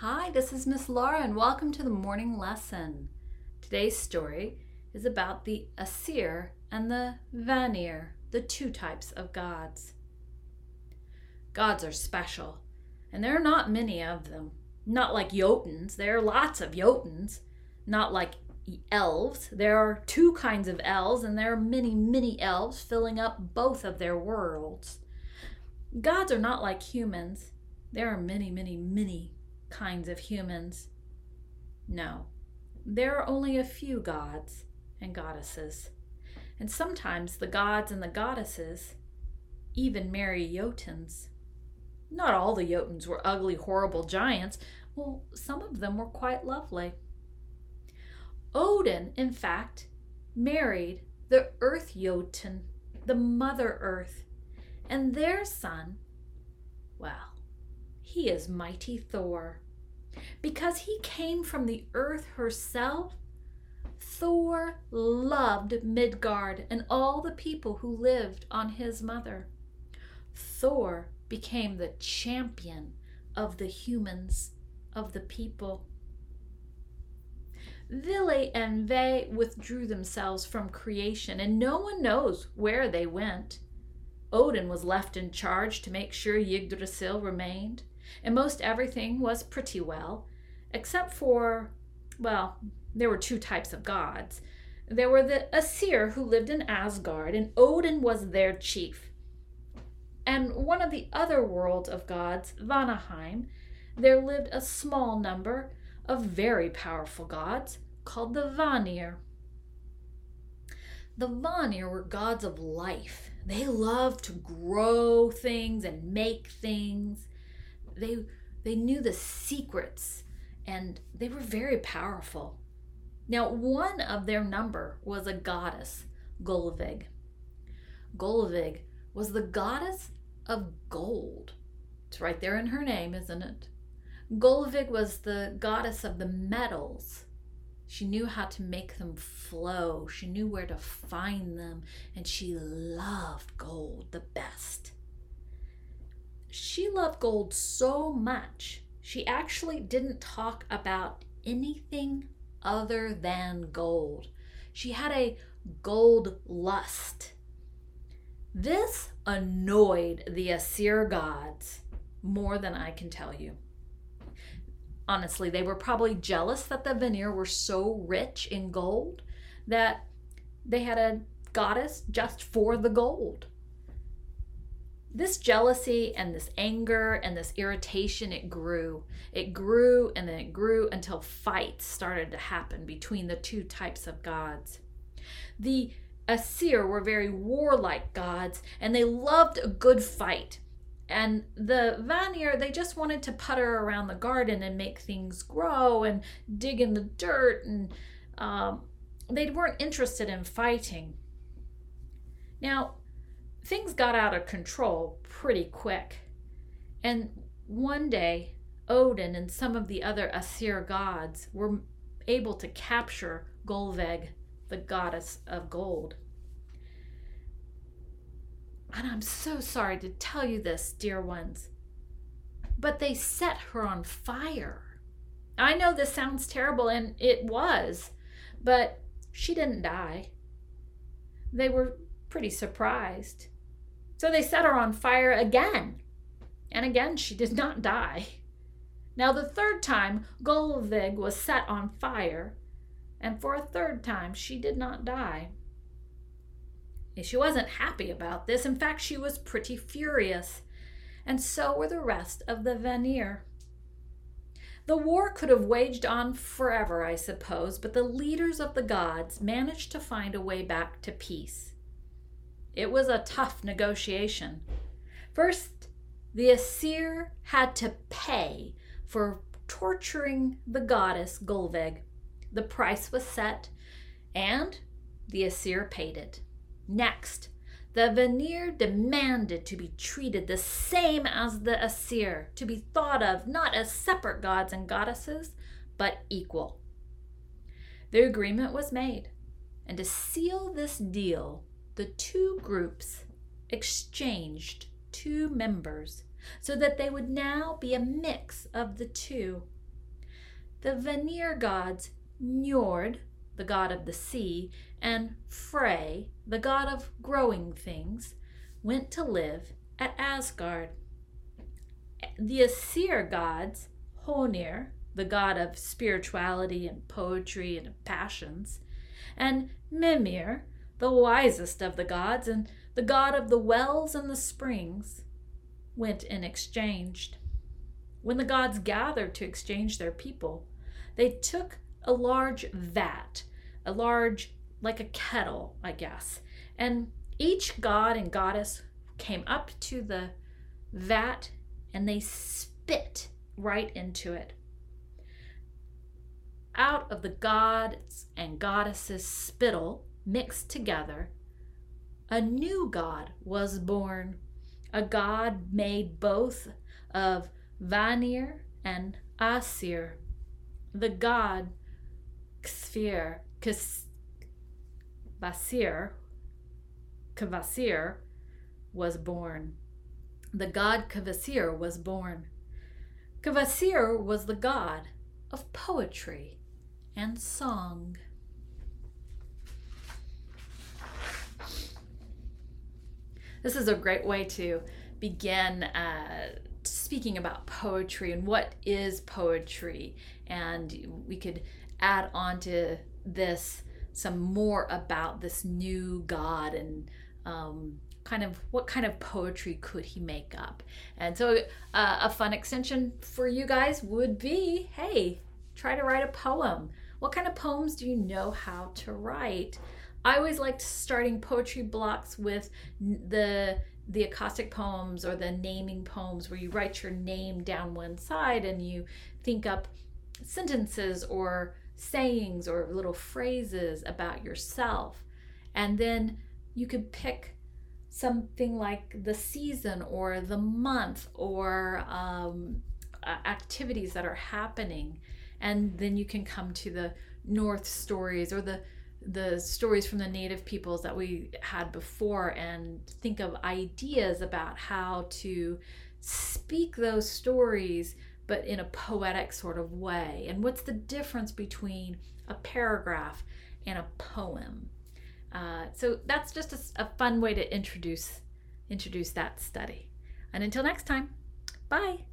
Hi, this is Miss Laura, and welcome to the morning lesson. Today's story is about the Aesir and the Vanir, the two types of gods. Gods are special, and there are not many of them. Not like Jotuns, there are lots of Jotuns. Not like elves, there are two kinds of elves, and there are many, many elves filling up both of their worlds. Gods are not like humans, there are many, many, many kinds of humans. No, there are only a few gods and goddesses. And sometimes the gods and the goddesses even marry Jotuns. Not all the Jotuns were ugly, horrible giants. Well, some of them were quite lovely. Odin, in fact, married the Earth Jotun, the Mother Earth, and their son, well, he is mighty Thor. Because he came from the earth herself, Thor loved Midgard and all the people who lived on his mother. Thor became the champion of the humans, of the people. Vili and Ve withdrew themselves from creation, and no one knows where they went. Odin was left in charge to make sure Yggdrasil remained and most everything was pretty well, except for, well, there were two types of gods. There were the Aesir who lived in Asgard, and Odin was their chief. And one of the other worlds of gods, Vanaheim, there lived a small number of very powerful gods called the Vanir. The Vanir were gods of life. They loved to grow things and make things they they knew the secrets and they were very powerful. Now, one of their number was a goddess, Gullveig. Gullveig was the goddess of gold. It's right there in her name, isn't it? Gullveig was the goddess of the metals. She knew how to make them flow. She knew where to find them, and she loved gold the best she loved gold so much, she actually didn't talk about anything other than gold. She had a gold lust. This annoyed the Aesir gods more than I can tell you. Honestly, they were probably jealous that the Vanir were so rich in gold that they had a goddess just for the gold this jealousy and this anger and this irritation it grew. It grew and then it grew until fights started to happen between the two types of gods. The Aesir were very warlike gods and they loved a good fight. And the vanir they just wanted to putter around the garden and make things grow and dig in the dirt and um, they weren't interested in fighting. Now things got out of control pretty quick. And one day, Odin and some of the other Aesir gods were able to capture Gullveig, the goddess of gold. And I'm so sorry to tell you this, dear ones, but they set her on fire. I know this sounds terrible, and it was, but she didn't die. They were pretty surprised. So they set her on fire again. And again, she did not die. Now, the third time, Gullveig was set on fire, and for a third time, she did not die. She wasn't happy about this. In fact, she was pretty furious. And so were the rest of the Vanir. The war could have waged on forever, I suppose, but the leaders of the gods managed to find a way back to peace. It was a tough negotiation. First, the Aesir had to pay for torturing the goddess Gullveig. The price was set, and the Aesir paid it. Next, the Vanir demanded to be treated the same as the Aesir, to be thought of not as separate gods and goddesses, but equal. The agreement was made, and to seal this deal, the two groups exchanged two members so that they would now be a mix of the two. the Vanir gods Njord, the god of the sea, and Frey, the god of growing things, went to live at Asgard. The Aesir gods, Honir, the god of spirituality and poetry and passions, and Mimir, the wisest of the gods and the god of the wells and the springs, went and exchanged. When the gods gathered to exchange their people, they took a large vat, a large, like a kettle, I guess, and each god and goddess came up to the vat and they spit right into it. Out of the gods and goddesses' spittle mixed together, a new god was born, a god made both of Vanir and Aesir. The god Kvasir, Kvasir, Kvasir was born. The god Kvasir was born. Kvasir was the god of poetry and song. This is a great way to begin uh, speaking about poetry and what is poetry. And we could add on to this some more about this new God and um, kind of what kind of poetry could he make up. And so uh, a fun extension for you guys would be hey, try to write a poem. What kind of poems do you know how to write? I always liked starting poetry blocks with the the acrostic poems or the naming poems where you write your name down one side and you think up sentences or sayings or little phrases about yourself. And then you could pick something like the season or the month or um, activities that are happening. And then you can come to the Norse stories or the the stories from the native peoples that we had before and think of ideas about how to speak those stories but in a poetic sort of way and what's the difference between a paragraph and a poem uh, so that's just a, a fun way to introduce introduce that study. And until next time, bye.